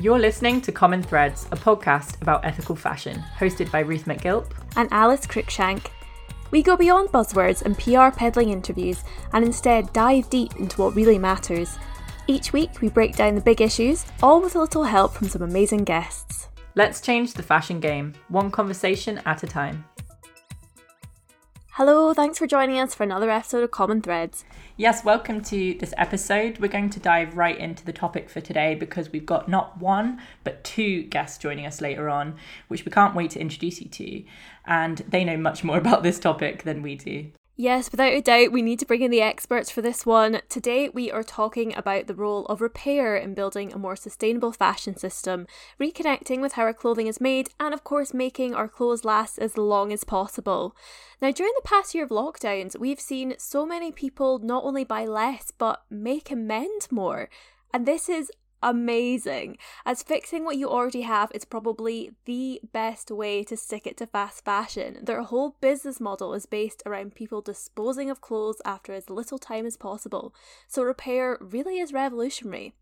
You're listening to Common Threads, a podcast about ethical fashion, hosted by Ruth MacGilp and Alice Cruikshank. We go beyond buzzwords and PR peddling interviews and instead dive deep into what really matters. Each week, we break down the big issues, all with a little help from some amazing guests. Let's change the fashion game, one conversation at a time. Hello, thanks for joining us for another episode of Common Threads. Yes, welcome to this episode. We're going to dive right into the topic for today because we've got not one, but two guests joining us later on, which we can't wait to introduce you to. And they know much more about this topic than we do. Yes, without a doubt, we need to bring in the experts for this one. Today, we are talking about the role of repair in building a more sustainable fashion system, reconnecting with how our clothing is made, and of course, making our clothes last as long as possible. Now, during the past year of lockdowns, we've seen so many people not only buy less, but make and mend more. And this is amazing. As fixing what you already have is probably the best way to stick it to fast fashion. Their whole business model is based around people disposing of clothes after as little time as possible. So repair really is revolutionary.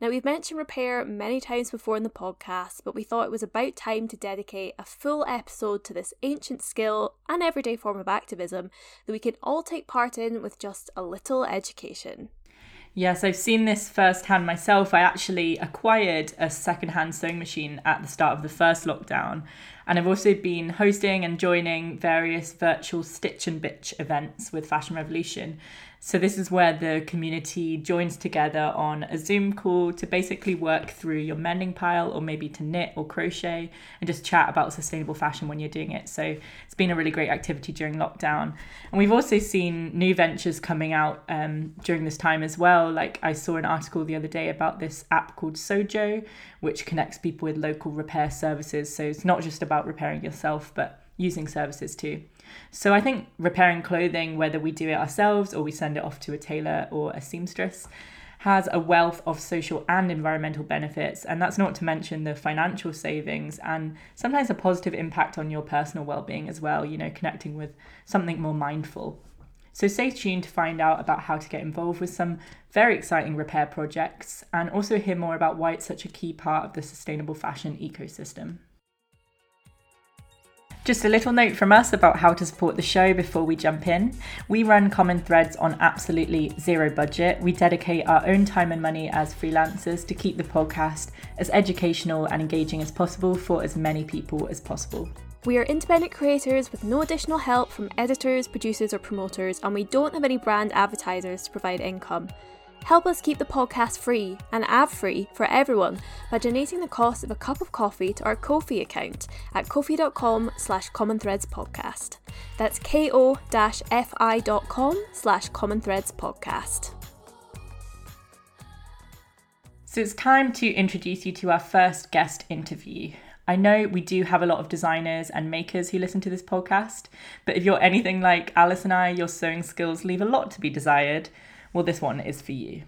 Now, we've mentioned repair many times before in the podcast, but we thought it was about time to dedicate a full episode to this ancient skill and everyday form of activism that we can all take part in with just a little education. Yes, I've seen this firsthand myself. I actually acquired a secondhand sewing machine at the start of the first lockdown. And I've also been hosting and joining various virtual Stitch and Bitch events with Fashion Revolution. So, this is where the community joins together on a Zoom call to basically work through your mending pile or maybe to knit or crochet and just chat about sustainable fashion when you're doing it. So, it's been a really great activity during lockdown. And we've also seen new ventures coming out um, during this time as well. Like, I saw an article the other day about this app called Sojo, which connects people with local repair services. So, it's not just about repairing yourself, but using services too. So I think repairing clothing, whether we do it ourselves or we send it off to a tailor or a seamstress, has a wealth of social and environmental benefits. And that's not to mention the financial savings and sometimes a positive impact on your personal well being as well, you know, connecting with something more mindful. So stay tuned to find out about how to get involved with some very exciting repair projects and also hear more about why it's such a key part of the sustainable fashion ecosystem. Just a little note from us about how to support the show before we jump in. We run Common Threads on absolutely zero budget. We dedicate our own time and money as freelancers to keep the podcast as educational and engaging as possible for as many people as possible. We are independent creators with no additional help from editors, producers, or promoters, and we don't have any brand advertisers to provide income. Help us keep the podcast free and ad free for everyone by donating the cost of a cup of coffee to our Ko-fi account at ko-fi.com slash common threads podcast. That's ko-fi.com slash common threads podcast. So it's time to introduce you to our first guest interview. I know we do have a lot of designers and makers who listen to this podcast, but if you're anything like Alice and I, your sewing skills leave a lot to be desired well, this one is for you.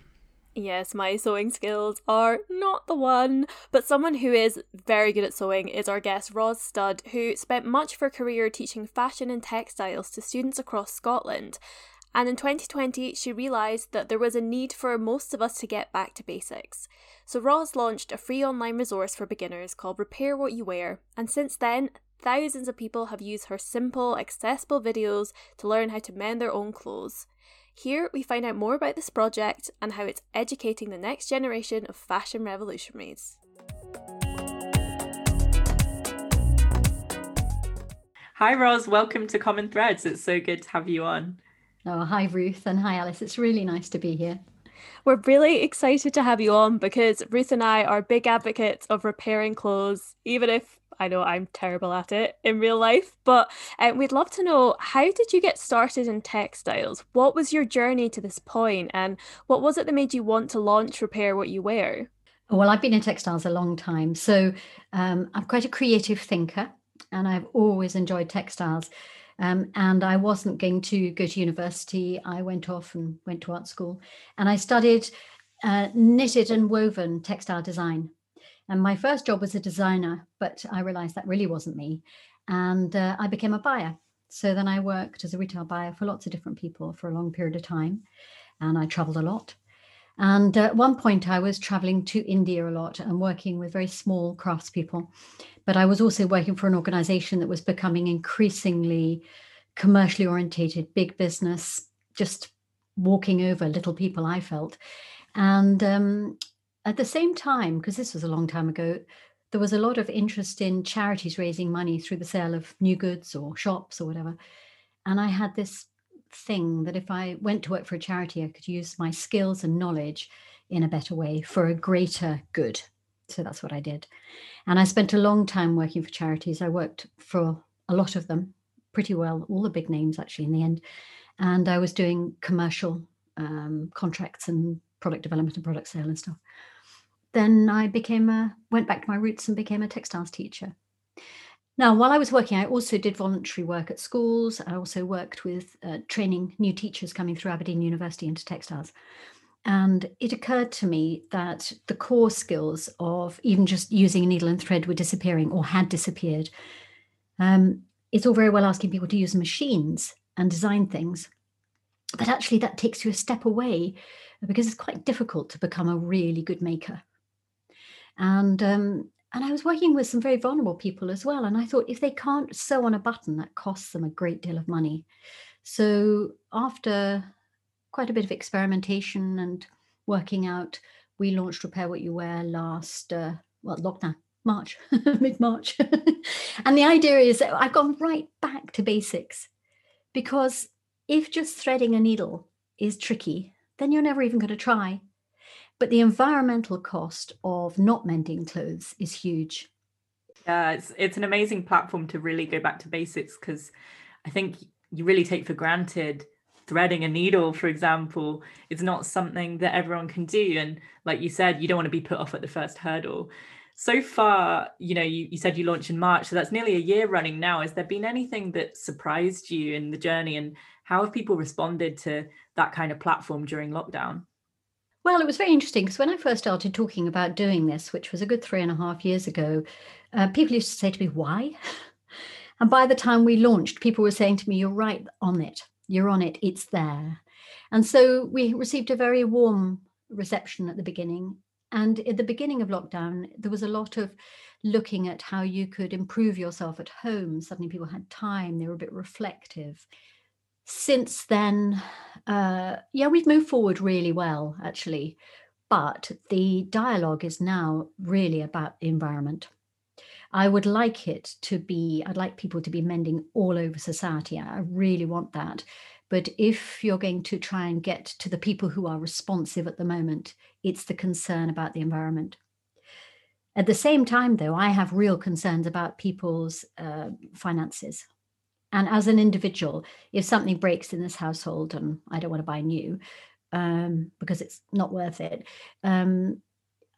Yes, my sewing skills are not the one, but someone who is very good at sewing is our guest Ros Studd, who spent much of her career teaching fashion and textiles to students across Scotland. And in 2020, she realised that there was a need for most of us to get back to basics. So Ros launched a free online resource for beginners called Repair What You Wear, and since then, thousands of people have used her simple, accessible videos to learn how to mend their own clothes. Here, we find out more about this project and how it's educating the next generation of fashion revolutionaries. Hi, Ros. Welcome to Common Threads. It's so good to have you on. Oh, hi, Ruth, and hi, Alice. It's really nice to be here. We're really excited to have you on because Ruth and I are big advocates of repairing clothes, even if I know I'm terrible at it in real life, but um, we'd love to know how did you get started in textiles? What was your journey to this point, and what was it that made you want to launch Repair What You Wear? Well, I've been in textiles a long time, so um, I'm quite a creative thinker, and I've always enjoyed textiles. Um, and I wasn't going to go to university. I went off and went to art school, and I studied uh, knitted and woven textile design and my first job was a designer, but I realized that really wasn't me. And uh, I became a buyer. So then I worked as a retail buyer for lots of different people for a long period of time. And I traveled a lot. And at one point, I was traveling to India a lot and working with very small craftspeople. But I was also working for an organization that was becoming increasingly commercially orientated, big business, just walking over little people, I felt. And um, at the same time, because this was a long time ago, there was a lot of interest in charities raising money through the sale of new goods or shops or whatever. And I had this thing that if I went to work for a charity, I could use my skills and knowledge in a better way for a greater good. So that's what I did. And I spent a long time working for charities. I worked for a lot of them, pretty well, all the big names actually in the end. And I was doing commercial um, contracts and product development and product sale and stuff. Then I became a went back to my roots and became a textiles teacher. Now, while I was working, I also did voluntary work at schools. I also worked with uh, training new teachers coming through Aberdeen University into textiles. And it occurred to me that the core skills of even just using a needle and thread were disappearing or had disappeared. Um, it's all very well asking people to use machines and design things, but actually, that takes you a step away because it's quite difficult to become a really good maker. And um, and I was working with some very vulnerable people as well. And I thought if they can't sew on a button, that costs them a great deal of money. So after quite a bit of experimentation and working out, we launched Repair What You Wear last, uh, well, lockdown, March, mid March. and the idea is I've gone right back to basics because if just threading a needle is tricky, then you're never even going to try. But the environmental cost of not mending clothes is huge. Yeah, it's it's an amazing platform to really go back to basics because I think you really take for granted threading a needle, for example, is not something that everyone can do. And like you said, you don't want to be put off at the first hurdle. So far, you know, you, you said you launched in March, so that's nearly a year running now. Has there been anything that surprised you in the journey and how have people responded to that kind of platform during lockdown? Well, it was very interesting because when I first started talking about doing this, which was a good three and a half years ago, uh, people used to say to me, Why? And by the time we launched, people were saying to me, You're right on it. You're on it. It's there. And so we received a very warm reception at the beginning. And at the beginning of lockdown, there was a lot of looking at how you could improve yourself at home. Suddenly people had time, they were a bit reflective since then, uh, yeah, we've moved forward really well, actually. But the dialogue is now really about the environment. I would like it to be, I'd like people to be mending all over society. I really want that. But if you're going to try and get to the people who are responsive at the moment, it's the concern about the environment. At the same time, though, I have real concerns about people's uh, finances. And as an individual, if something breaks in this household and I don't want to buy new um, because it's not worth it, um,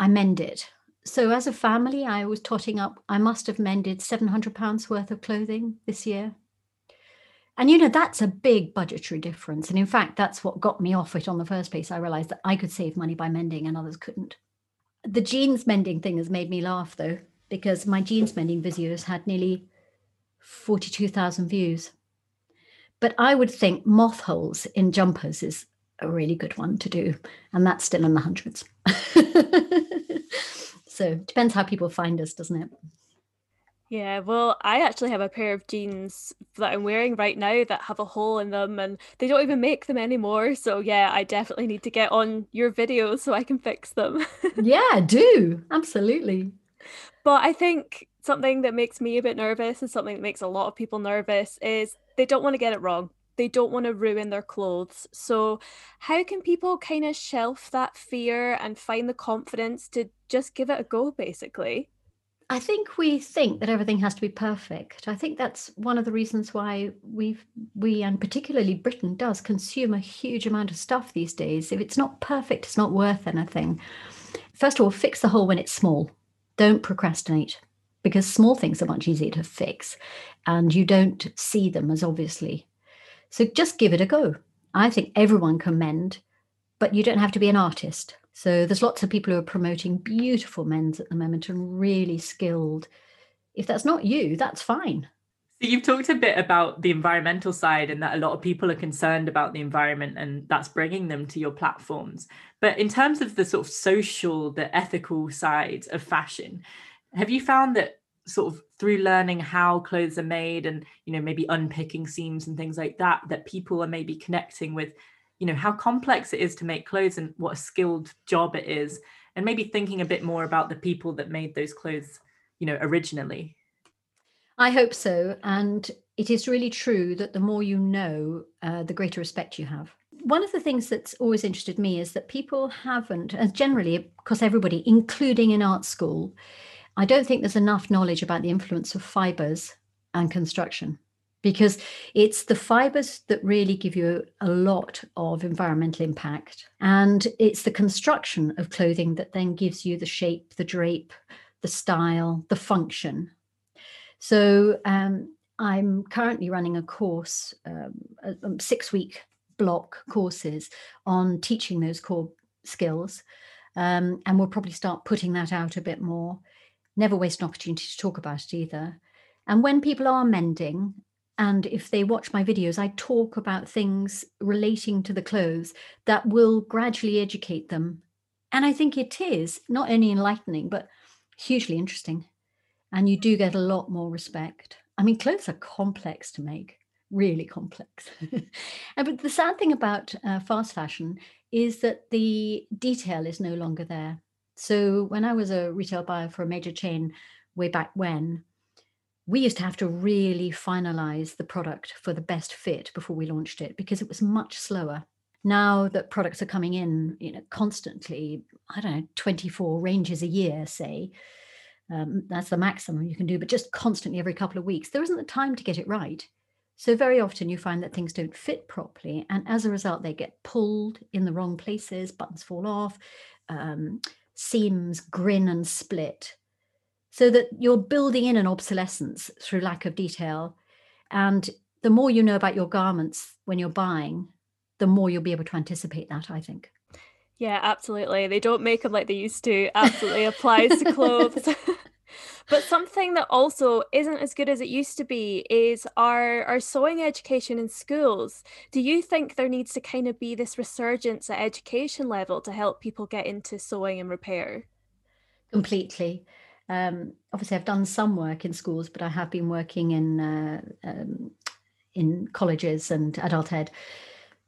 I mend it. So as a family, I was totting up, I must have mended £700 worth of clothing this year. And you know, that's a big budgetary difference. And in fact, that's what got me off it on the first place. I realized that I could save money by mending and others couldn't. The jeans mending thing has made me laugh though, because my jeans mending videos had nearly 42,000 views. But I would think moth holes in jumpers is a really good one to do. And that's still in the hundreds. so it depends how people find us, doesn't it? Yeah, well, I actually have a pair of jeans that I'm wearing right now that have a hole in them and they don't even make them anymore. So, yeah, I definitely need to get on your videos so I can fix them. yeah, do. Absolutely. But I think something that makes me a bit nervous and something that makes a lot of people nervous is they don't want to get it wrong. They don't want to ruin their clothes. So, how can people kind of shelf that fear and find the confidence to just give it a go, basically? I think we think that everything has to be perfect. I think that's one of the reasons why we've we and particularly Britain does consume a huge amount of stuff these days. If it's not perfect, it's not worth anything. First of all, fix the hole when it's small. Don't procrastinate because small things are much easier to fix and you don't see them as obviously. So just give it a go. I think everyone can mend, but you don't have to be an artist. So there's lots of people who are promoting beautiful mends at the moment and really skilled. If that's not you, that's fine. So you've talked a bit about the environmental side and that a lot of people are concerned about the environment and that's bringing them to your platforms. But in terms of the sort of social, the ethical side of fashion, have you found that sort of through learning how clothes are made and you know maybe unpicking seams and things like that that people are maybe connecting with you know how complex it is to make clothes and what a skilled job it is and maybe thinking a bit more about the people that made those clothes you know originally I hope so. And it is really true that the more you know, uh, the greater respect you have. One of the things that's always interested me is that people haven't, and generally, because everybody, including in art school, I don't think there's enough knowledge about the influence of fibers and construction because it's the fibers that really give you a lot of environmental impact. And it's the construction of clothing that then gives you the shape, the drape, the style, the function. So um, I'm currently running a course, um, a, six week block courses on teaching those core skills. Um, and we'll probably start putting that out a bit more. Never waste an opportunity to talk about it either. And when people are mending, and if they watch my videos, I talk about things relating to the clothes that will gradually educate them. And I think it is not only enlightening, but hugely interesting and you do get a lot more respect. I mean, clothes are complex to make, really complex. but the sad thing about uh, fast fashion is that the detail is no longer there. So when I was a retail buyer for a major chain way back when, we used to have to really finalize the product for the best fit before we launched it because it was much slower. Now that products are coming in, you know, constantly, I don't know, 24 ranges a year, say, um, that's the maximum you can do, but just constantly every couple of weeks, there isn't the time to get it right. So, very often you find that things don't fit properly. And as a result, they get pulled in the wrong places, buttons fall off, um, seams grin and split. So that you're building in an obsolescence through lack of detail. And the more you know about your garments when you're buying, the more you'll be able to anticipate that, I think. Yeah, absolutely. They don't make them like they used to. Absolutely applies to clothes. but something that also isn't as good as it used to be is our our sewing education in schools. Do you think there needs to kind of be this resurgence at education level to help people get into sewing and repair? Completely. Um, obviously, I've done some work in schools, but I have been working in uh, um, in colleges and adult ed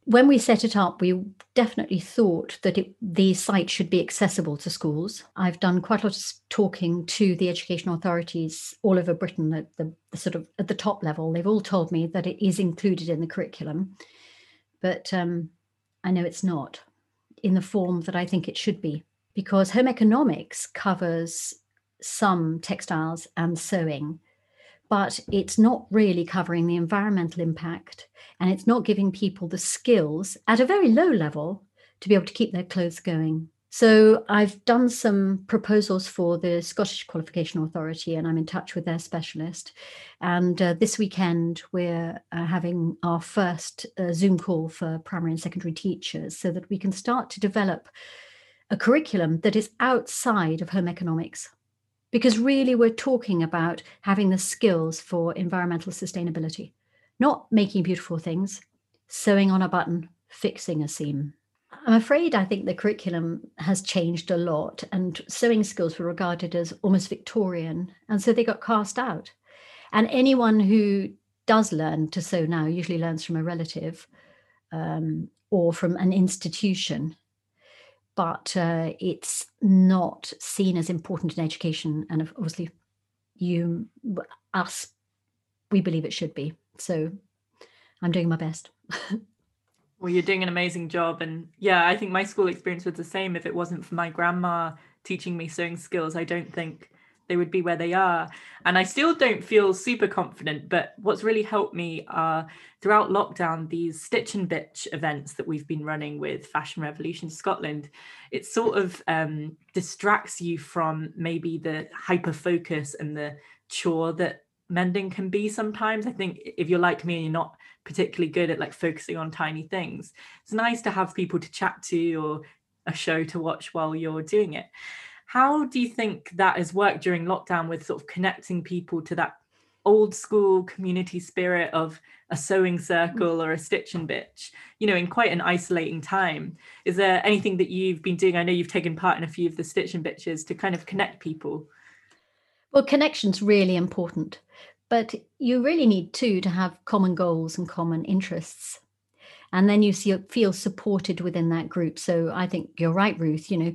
when we set it up, we definitely thought that it, the site should be accessible to schools. I've done quite a lot of talking to the education authorities all over Britain at the, the, sort of at the top level. They've all told me that it is included in the curriculum, but um, I know it's not in the form that I think it should be because home economics covers some textiles and sewing but it's not really covering the environmental impact and it's not giving people the skills at a very low level to be able to keep their clothes going. So I've done some proposals for the Scottish Qualification Authority and I'm in touch with their specialist. And uh, this weekend, we're uh, having our first uh, Zoom call for primary and secondary teachers so that we can start to develop a curriculum that is outside of home economics because really we're talking about having the skills for environmental sustainability, not making beautiful things, sewing on a button, fixing a seam. I'm afraid I think the curriculum has changed a lot, and sewing skills were regarded as almost Victorian, and so they got cast out. And anyone who does learn to sew now usually learns from a relative um, or from an institution but uh, it's not seen as important in education. And obviously, you, us, we believe it should be. So I'm doing my best. well, you're doing an amazing job. And yeah, I think my school experience was the same. If it wasn't for my grandma teaching me sewing skills, I don't think they would be where they are. And I still don't feel super confident, but what's really helped me are throughout lockdown, these Stitch and Bitch events that we've been running with Fashion Revolution Scotland. It sort of um, distracts you from maybe the hyper focus and the chore that mending can be sometimes. I think if you're like me and you're not particularly good at like focusing on tiny things, it's nice to have people to chat to or a show to watch while you're doing it. How do you think that has worked during lockdown with sort of connecting people to that old school community spirit of a sewing mm. circle or a stitch and bitch you know in quite an isolating time? Is there anything that you've been doing? I know you've taken part in a few of the stitch and bitches to kind of connect people. Well connection's really important but you really need too to have common goals and common interests. And then you see, feel supported within that group. So i think you're right ruth you know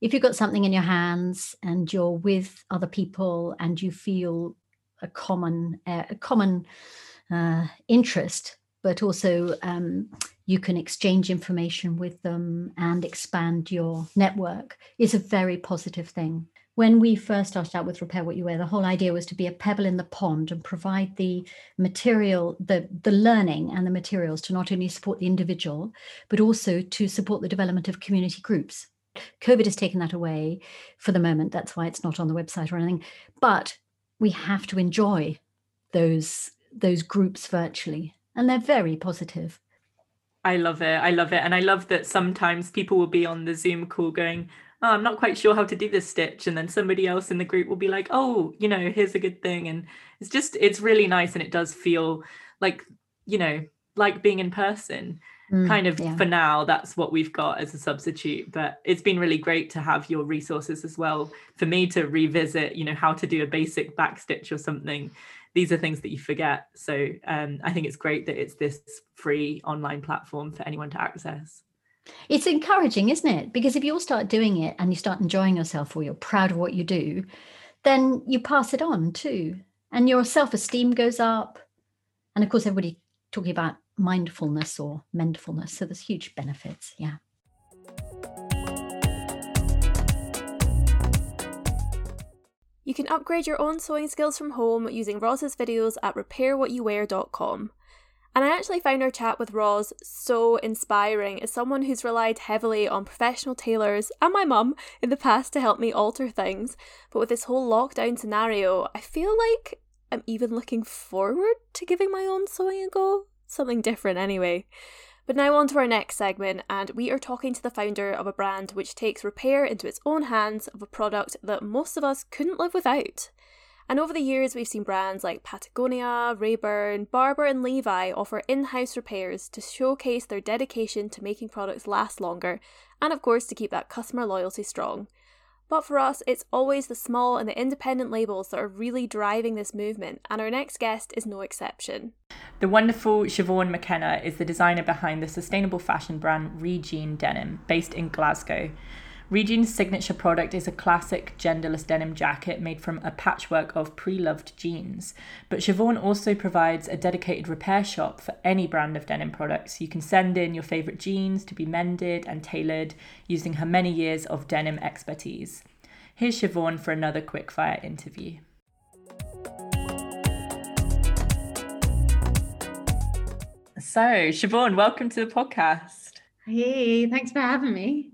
if you've got something in your hands and you're with other people and you feel a common uh, a common uh, interest, but also um, you can exchange information with them and expand your network is a very positive thing. When we first started out with Repair What You Wear, the whole idea was to be a pebble in the pond and provide the material, the, the learning and the materials to not only support the individual, but also to support the development of community groups. COVID has taken that away for the moment. That's why it's not on the website or anything. But we have to enjoy those those groups virtually and they're very positive. I love it. I love it. And i love that sometimes people will be on the zoom call going oh, i'm not quite sure how to do this stitch. And then somebody else in the group will be like oh you know here's a good thing. And it's just it's really nice and it does feel like you know like being in person mm, kind of yeah. for now that's what we've got as a substitute but it's been really great to have your resources as well for me to revisit you know how to do a basic back stitch or something. These are things that you forget so um, i think it's great that it's this free online platform for anyone to access. It's encouraging isn't it? Because if you all start doing it and you start enjoying yourself or you're proud of what you do then you pass it on too and your self-esteem goes up. And of course everybody talking about mindfulness or mindfulness. So there's huge benefits. Yeah. You can upgrade your own sewing skills from home using Ros's videos at repairwhatyouwear.com. And I actually found our chat with Ros so inspiring as someone who's relied heavily on professional tailors and my mum in the past to help me alter things. But with this whole lockdown scenario, I feel like I'm even looking forward to giving my own sewing a go something different anyway. But now on to our next segment, and we are talking to the founder of a brand which takes repair into its own hands of a product that most of us couldn't live without. And over the years, we've seen brands like Patagonia, Raeburn, Barbour, and Levi offer in house repairs to showcase their dedication to making products last longer, and of course, to keep that customer loyalty strong. But for us, it's always the small and the independent labels that are really driving this movement, and our next guest is no exception. The wonderful Siobhan McKenna is the designer behind the sustainable fashion brand ReJean Denim, based in Glasgow. ReJean's signature product is a classic genderless denim jacket made from a patchwork of pre loved jeans. But Siobhan also provides a dedicated repair shop for any brand of denim products. You can send in your favourite jeans to be mended and tailored using her many years of denim expertise. Here's Siobhan for another quickfire interview. So, Siobhan, welcome to the podcast. Hey, thanks for having me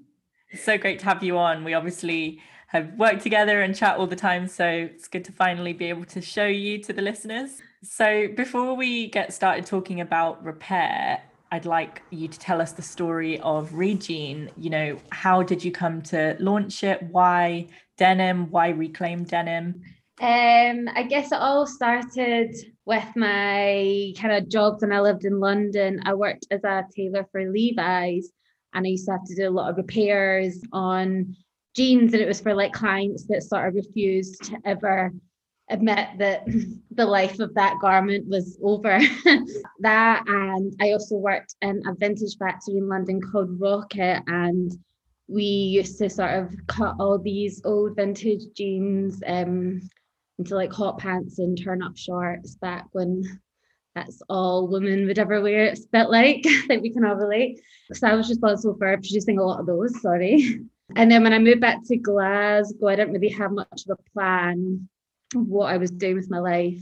so great to have you on. We obviously have worked together and chat all the time, so it's good to finally be able to show you to the listeners. So, before we get started talking about repair, I'd like you to tell us the story of ReJean. You know, how did you come to launch it? Why denim? Why reclaim denim? Um, I guess it all started with my kind of jobs when I lived in London. I worked as a tailor for Levi's and I used to have to do a lot of repairs on jeans and it was for like clients that sort of refused to ever admit that the life of that garment was over. that and I also worked in a vintage factory in London called Rokit and we used to sort of cut all these old vintage jeans um, into like hot pants and turn up shorts back when that's all women would ever wear. It's a bit like, I think we can all relate. So I was responsible for producing a lot of those, sorry. And then when I moved back to Glasgow, I didn't really have much of a plan of what I was doing with my life.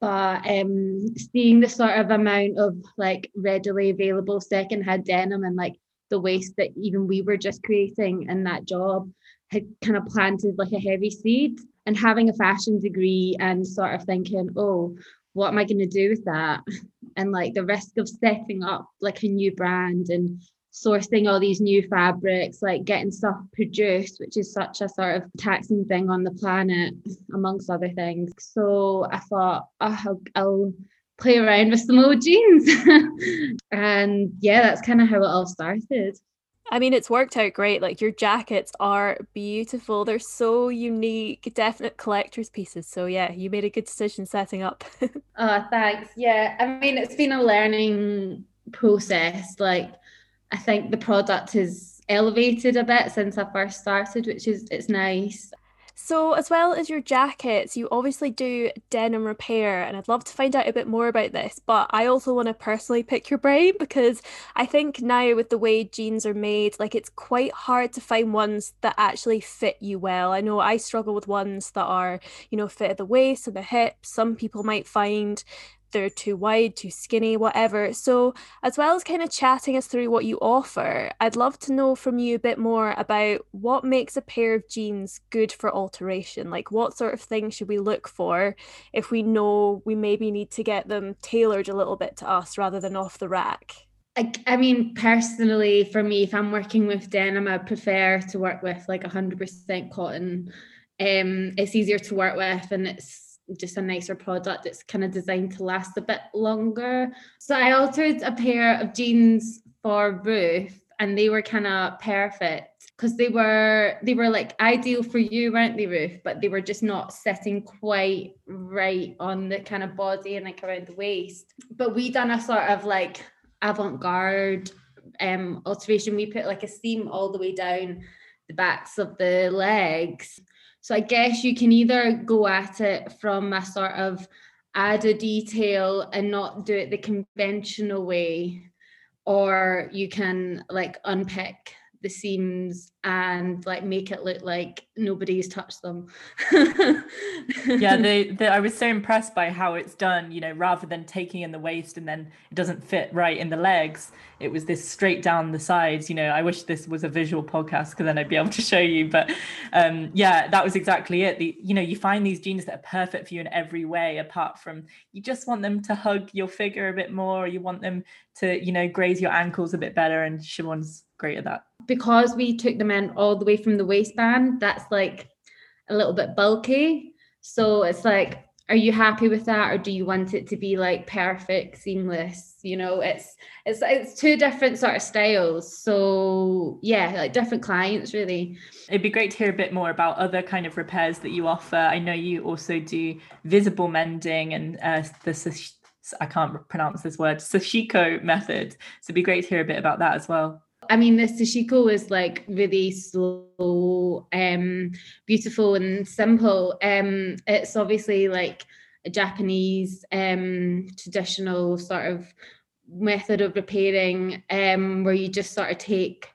But um, seeing the sort of amount of like readily available secondhand denim and like the waste that even we were just creating in that job had kind of planted like a heavy seed. And having a fashion degree and sort of thinking, oh, what am I going to do with that? And like the risk of setting up like a new brand and sourcing all these new fabrics, like getting stuff produced, which is such a sort of taxing thing on the planet, amongst other things. So I thought, oh, I'll, I'll play around with some old jeans. and yeah, that's kind of how it all started. I mean, it's worked out great. Like your jackets are beautiful. They're so unique, definite collector's pieces. So yeah, you made a good decision setting up. oh, thanks. Yeah. I mean, it's been a learning process. Like I think the product has elevated a bit since I first started, which is it's nice. So, as well as your jackets, you obviously do denim repair, and I'd love to find out a bit more about this. But I also want to personally pick your brain because I think now, with the way jeans are made, like it's quite hard to find ones that actually fit you well. I know I struggle with ones that are, you know, fit at the waist and the hips. Some people might find they're too wide, too skinny, whatever. So, as well as kind of chatting us through what you offer, I'd love to know from you a bit more about what makes a pair of jeans good for alteration. Like, what sort of things should we look for if we know we maybe need to get them tailored a little bit to us rather than off the rack? I, I mean, personally, for me, if I'm working with denim, I prefer to work with like 100% cotton. Um, it's easier to work with and it's just a nicer product it's kind of designed to last a bit longer. So i altered a pair of jeans for ruth and they were kind of perfect because they were they were like ideal for you weren't they ruth? But they were just not sitting quite right on the kind of body and like around the waist. But we done a sort of like avant-garde um alteration. We put like a seam all the way down the backs of the legs so I guess you can either go at it from a sort of add a detail and not do it the conventional way, or you can like unpick the seams and like make it look like nobody's touched them. yeah, I was so impressed by how it's done. You know, rather than taking in the waist and then it doesn't fit right in the legs, it was this straight down the sides. You know, I wish this was a visual podcast because then I'd be able to show you. But um, yeah, that was exactly it. The you know, you find these jeans that are perfect for you in every way, apart from you just want them to hug your figure a bit more. Or you want them to you know graze your ankles a bit better, and Siobhan's great at that. Because we took them in all the way from the waistband, that's like a little bit bulky. So it's like, are you happy with that, or do you want it to be like perfect, seamless? You know, it's it's it's two different sort of styles. So yeah, like different clients really. It'd be great to hear a bit more about other kind of repairs that you offer. I know you also do visible mending and uh, the I can't pronounce this word, Sashiko method. So it'd be great to hear a bit about that as well. I mean, the Sashiko is like really slow, um, beautiful and simple. Um, it's obviously like a Japanese um, traditional sort of method of repairing um, where you just sort of take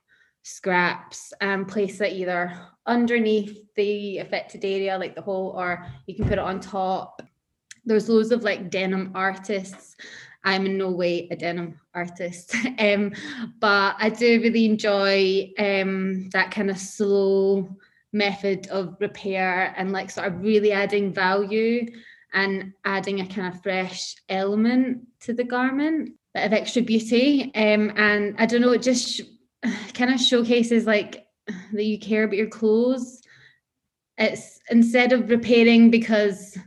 scraps and place it either underneath the affected area, like the hole, or you can put it on top. There's loads of like denim artists I'm in no way a denim artist, um, but I do really enjoy um, that kind of slow method of repair and like sort of really adding value and adding a kind of fresh element to the garment, bit of extra beauty. Um, and I don't know, it just sh- kind of showcases like that you care about your clothes. It's instead of repairing because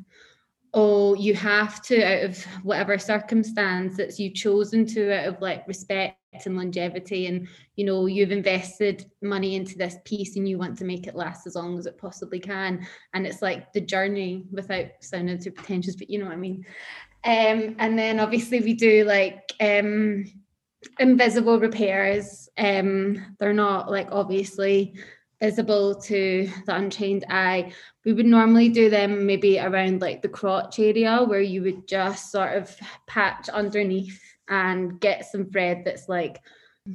oh you have to out of whatever circumstance that you've chosen to out of like respect and longevity and you know you've invested money into this piece and you want to make it last as long as it possibly can. And it's like the journey without sounding too pretentious but you know what i mean. Um, and then obviously we do like um, invisible repairs. Um, they're not like obviously visible to the untrained eye. We would normally do them maybe around like the crotch area where you would just sort of patch underneath and get some thread that's like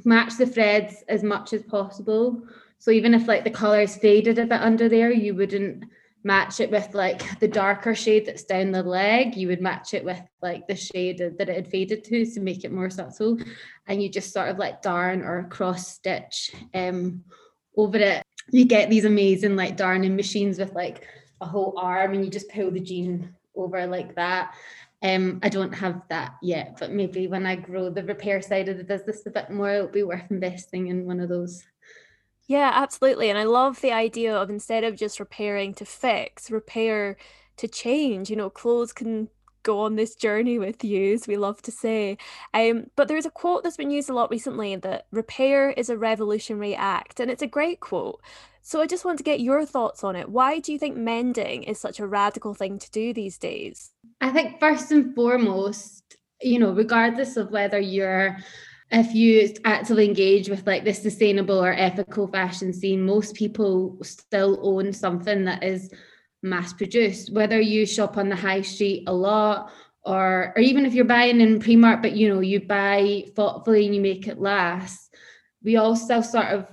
match the threads as much as possible. So even if like the color's faded a bit under there, you wouldn't match it with like the darker shade that's down the leg. You would match it with like the shade that it had faded to to make it more subtle. And you just sort of like darn or cross stitch um over it you get these amazing like darning machines with like a whole arm and you just pull the jean over like that Um, I don't have that yet, but maybe when I grow the repair side of the business a bit more, it'll be worth investing in one of those. Yeah, absolutely. And I love the idea of instead of just repairing to fix, repair to change. You know, clothes can go on this journey with you, as we love to say. Um, but there's a quote that's been used a lot recently that repair is a revolutionary act, and it's a great quote. So I just want to get your thoughts on it. Why do you think mending is such a radical thing to do these days? I think first and foremost, you know, regardless of whether you're if you actively engage with like the sustainable or ethical fashion scene, most people still own something that is mass produced. Whether you shop on the high street a lot or or even if you're buying in Primark, but you know, you buy thoughtfully and you make it last, we all still sort of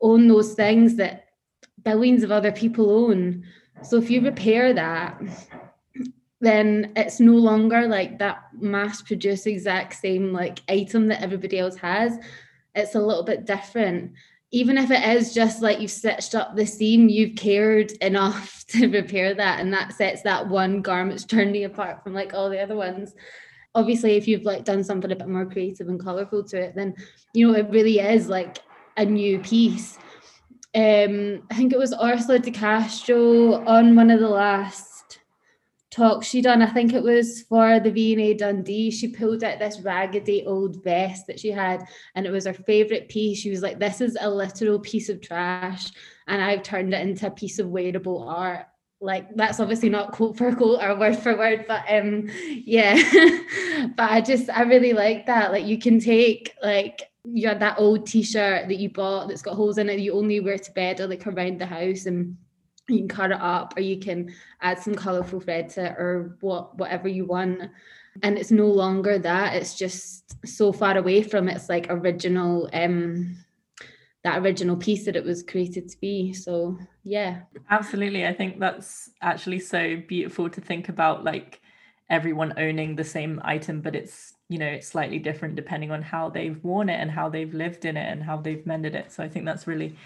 own those things that billions of other people own. So if you repair that, then it's no longer like that mass produced exact same like item that everybody else has. It's a little bit different. Even if it is just like you've stitched up the seam, you've cared enough to repair that, and that sets that one garment's journey apart from like all the other ones. Obviously, if you've like done something a bit more creative and colorful to it, then you know it really is like a new piece um, I think it was Orsola de Castro on one of the last talks she done. I think it was for the V&A Dundee. She pulled out this raggedy old vest that she had, and it was her favorite piece. She was like, "This is a literal piece of trash, and I've turned it into a piece of wearable art." Like that's obviously not quote for quote or word for word, but um, yeah. but I just I really like that. Like you can take like you had that old t-shirt that you bought that's got holes in it you only wear to bed or like around the house and you can cut it up or you can add some colorful thread to it or what whatever you want. And it's no longer that it's just so far away from its like original um that original piece that it was created to be. So yeah. Absolutely. I think that's actually so beautiful to think about like everyone owning the same item but it's you know it's slightly different depending on how they've worn it and how they've lived in it and how they've mended it. So i think that's really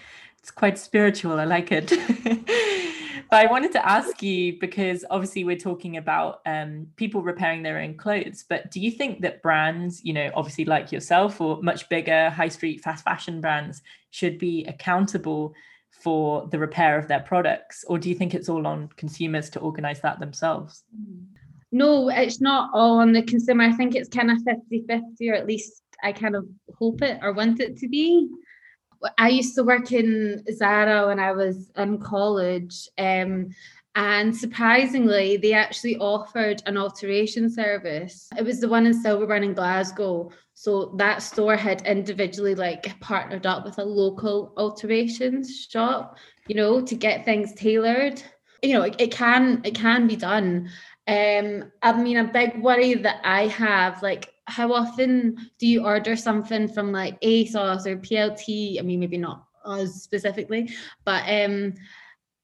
it's quite spiritual i like it but i wanted to ask you because obviously we're talking about um, people repairing their own clothes but do you think that brands you know obviously like yourself or much bigger high street fast fashion brands should be accountable for the repair of their products or do you think it's all on consumers to organize that themselves no, it's not all on the consumer. I think it's kind of 50 50, or at least I kind of hope it or want it to be. I used to work in Zara when I was in college. Um, and surprisingly, they actually offered an alteration service. It was the one in Silverburn in Glasgow. So that store had individually like partnered up with a local alterations shop, you know, to get things tailored. You know, it, it can it can be done. Um, I mean, a big worry that I have, like, how often do you order something from like ASOS or PLT? I mean, maybe not us specifically, but um,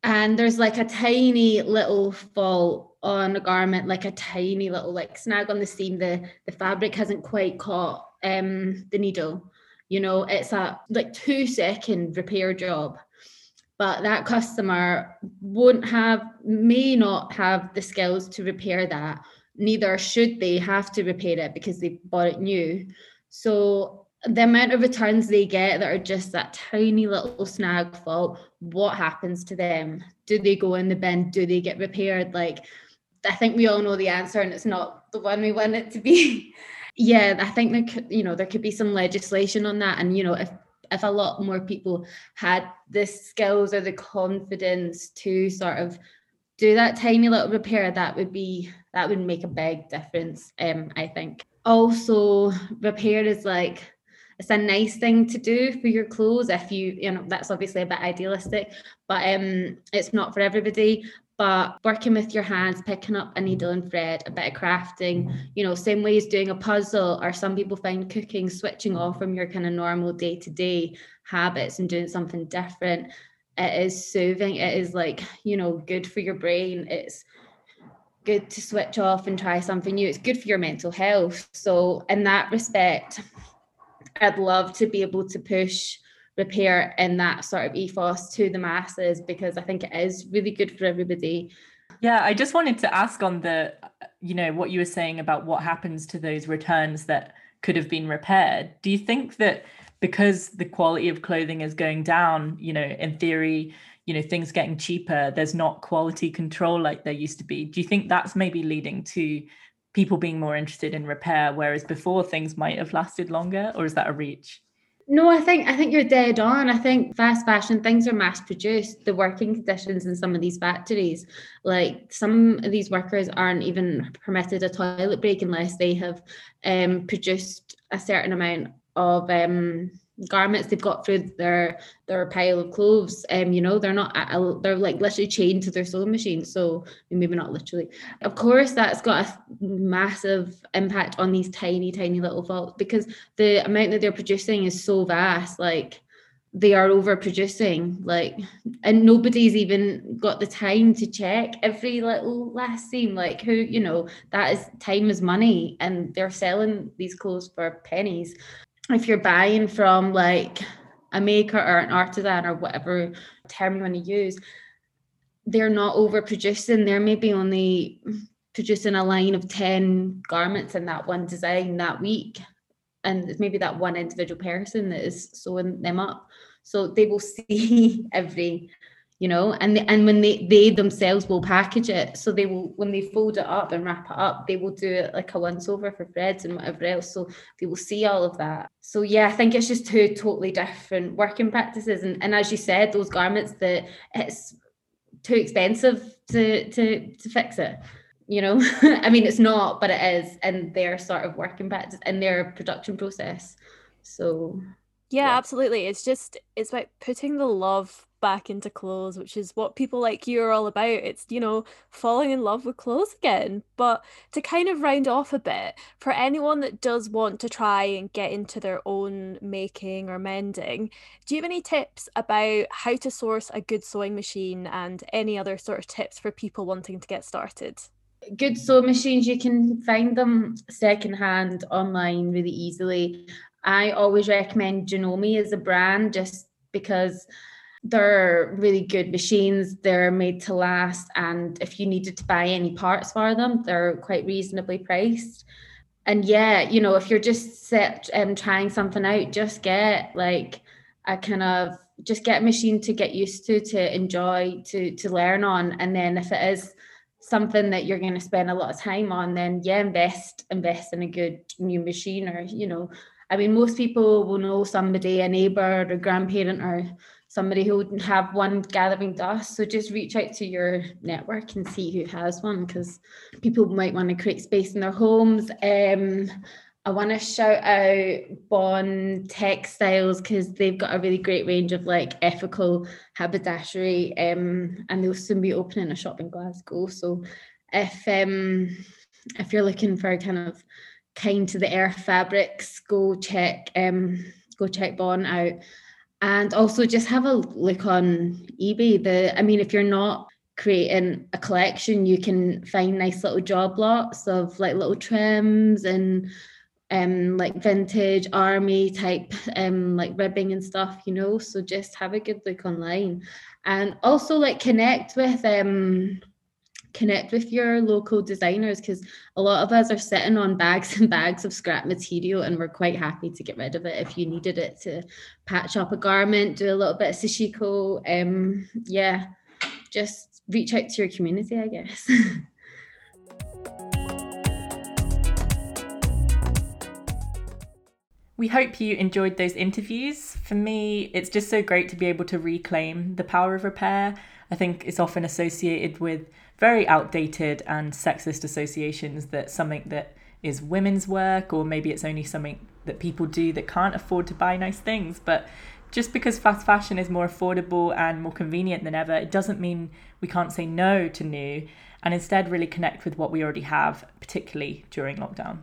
and there's like a tiny little fault on a garment, like a tiny little like snag on the seam. The the fabric hasn't quite caught um the needle. You know, it's a like two second repair job but that customer won't have may not have the skills to repair that neither should they have to repair it because they bought it new. So the amount of returns they get that are just that tiny little snag fault what happens to them? Do they go in the bin? Do they get repaired? Like i think we all know the answer and it's not the one we want it to be. Yeah i think there could you know there could be some legislation on that and you know if if a lot more people had the skills or the confidence to sort of do that tiny little repair that would be that would make a big difference um i think also repair is like it's a nice thing to do for your clothes if you you know that's obviously a bit idealistic but um it's not for everybody but working with your hands, picking up a needle and thread, a bit of crafting, you know, same way as doing a puzzle, or some people find cooking, switching off from your kind of normal day to day habits and doing something different. It is soothing. It is like, you know, good for your brain. It's good to switch off and try something new. It's good for your mental health. So, in that respect, I'd love to be able to push repair in that sort of ethos to the masses because I think it is really good for everybody. Yeah, I just wanted to ask on the, you know, what you were saying about what happens to those returns that could have been repaired. Do you think that because the quality of clothing is going down, you know, in theory, you know, things getting cheaper, there's not quality control like there used to be? Do you think that's maybe leading to people being more interested in repair, whereas before things might have lasted longer, or is that a reach? No, I think I think you're dead on. I think fast fashion things are mass produced. The working conditions in some of these factories, like some of these workers aren't even permitted a toilet break unless they have um, produced a certain amount of um, garments they've got through their their pile of clothes um you know they're not they're like literally chained to their sewing machine so maybe not literally. Of course that's got a massive impact on these tiny tiny little faults because the amount that they're producing is so vast like they are overproducing like and nobody's even got the time to check every little last seam like who you know that is time is money and they're selling these clothes for pennies if you're buying from like a maker or an artisan or whatever term you want to use, they're not overproducing. They're maybe only producing a line of 10 garments in that one design that week. And it's maybe that one individual person that is sewing them up. So they will see every you know and and when they they themselves will package it. So they will when they fold it up and wrap it up they will do it like a once over for breads and whatever else. So they will see all of that. So yeah i think it's just two totally different working practices. And, and as you said those garments that it's too expensive to to to fix it you know? I mean it's not but it is and their sort of working practice and their production process. So yeah, yeah, absolutely. It's just it's about putting the love back into clothes, which is what people like you are all about. It's, you know, falling in love with clothes again. But to kind of round off a bit, for anyone that does want to try and get into their own making or mending, do you have any tips about how to source a good sewing machine and any other sort of tips for people wanting to get started? Good sewing machines, you can find them secondhand online really easily. I always recommend Janome as a brand just because they're really good machines. They're made to last. And if you needed to buy any parts for them, they're quite reasonably priced. And yeah, you know, if you're just set um trying something out, just get like a kind of just get a machine to get used to, to enjoy, to to learn on. And then if it is something that you're going to spend a lot of time on, then yeah, invest, invest in a good new machine or, you know, I mean, most people will know somebody, a neighbor or a grandparent or somebody who would have one gathering dust. So just reach out to your network and see who has one because people might want to create space in their homes. Um, I want to shout out Bond Textiles because they've got a really great range of like ethical haberdashery, um, and they'll soon be opening a shop in Glasgow. So if um, if you're looking for kind of kind to the earth fabrics, go check um, go check Bond out. And also just have a look on ebay. The i mean if you're not creating a collection you can find nice little job lots of like little trims and um like vintage army type um like ribbing and stuff you know? So just have a good look online. And also like connect with um connect with your local designers because a lot of us are sitting on bags and bags of scrap material and we're quite happy to get rid of it if you needed it to patch up a garment do a little bit of sashiko um yeah just reach out to your community i guess We hope you enjoyed those interviews. For me, it's just so great to be able to reclaim the power of repair. I think it's often associated with very outdated and sexist associations that something that is women's work or maybe it's only something that people do that can't afford to buy nice things. But just because fast fashion is more affordable and more convenient than ever it doesn't mean we can't say no to new and instead really connect with what we already have particularly during lockdown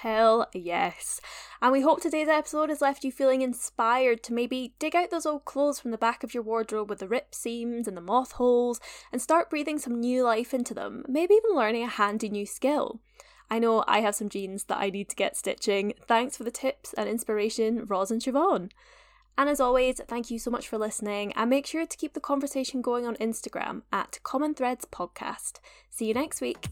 Hell yes. And we hope today's episode has left you feeling inspired to maybe dig out those old clothes from the back of your wardrobe with the rip seams and the moth holes and start breathing some new life into them, maybe even learning a handy new skill. I know I have some jeans that I need to get stitching. Thanks for the tips and inspiration, Ros and Siobhan. And as always, thank you so much for listening and make sure to keep the conversation going on Instagram at Common Threads Podcast. See you next week.